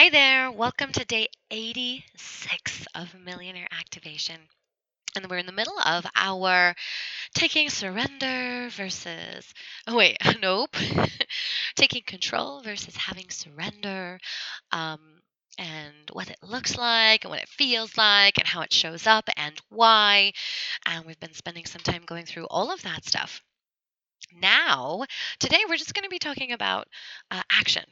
Hi there. Welcome to day 86 of Millionaire Activation. And we're in the middle of our taking surrender versus, oh, wait, nope. taking control versus having surrender. Um, and what it looks like and what it feels like and how it shows up and why. And we've been spending some time going through all of that stuff. Now, today we're just going to be talking about uh, action.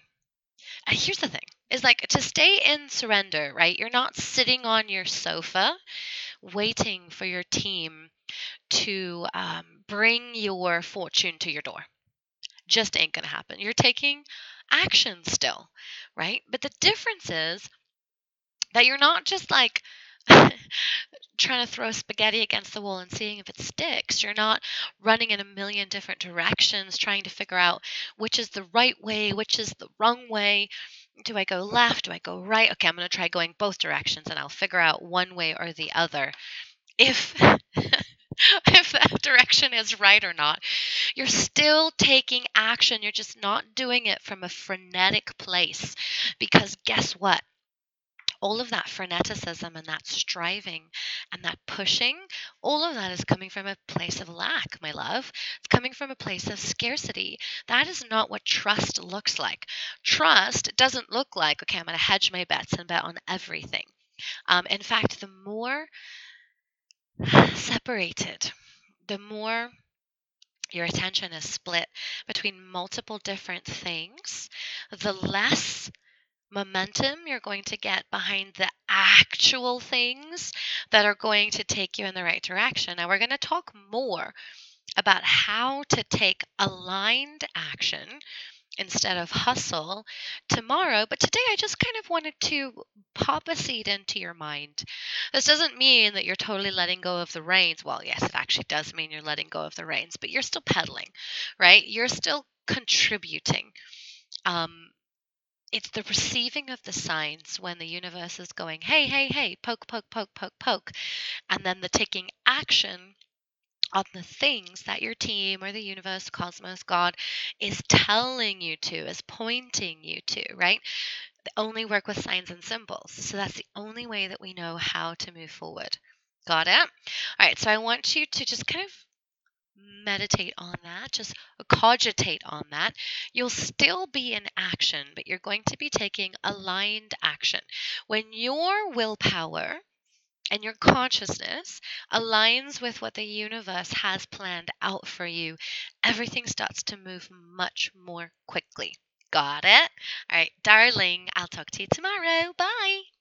And here's the thing is like to stay in surrender, right? You're not sitting on your sofa waiting for your team to um, bring your fortune to your door. Just ain't going to happen. You're taking action still, right? But the difference is that you're not just like trying to throw spaghetti against the wall and seeing if it sticks. You're not running in a million different directions trying to figure out which is the right way, which is the wrong way. Do I go left? Do I go right? Okay, I'm going to try going both directions and I'll figure out one way or the other. If if that direction is right or not. You're still taking action. You're just not doing it from a frenetic place. Because guess what? All of that freneticism and that striving and that pushing, all of that is coming from a place of lack, my love. It's coming from a place of scarcity. That is not what trust looks like. Trust doesn't look like, okay, I'm going to hedge my bets and bet on everything. Um, in fact, the more separated, the more your attention is split between multiple different things, the less momentum you're going to get behind the actual things that are going to take you in the right direction. Now, we're going to talk more about how to take aligned action instead of hustle tomorrow. But today I just kind of wanted to pop a seed into your mind. This doesn't mean that you're totally letting go of the reins. Well, yes, it actually does mean you're letting go of the reins, but you're still pedaling, right? You're still contributing. Um, it's the receiving of the signs when the universe is going, hey, hey, hey, poke, poke, poke, poke, poke, and then the taking action on the things that your team or the universe, cosmos, God is telling you to, is pointing you to, right? They only work with signs and symbols. So that's the only way that we know how to move forward. Got it? All right, so I want you to just kind of meditate on that, just cogitate on that. You'll still be in action, but you're going to be taking aligned action. When your willpower and your consciousness aligns with what the universe has planned out for you, everything starts to move much more quickly. Got it? All right, darling, I'll talk to you tomorrow. Bye.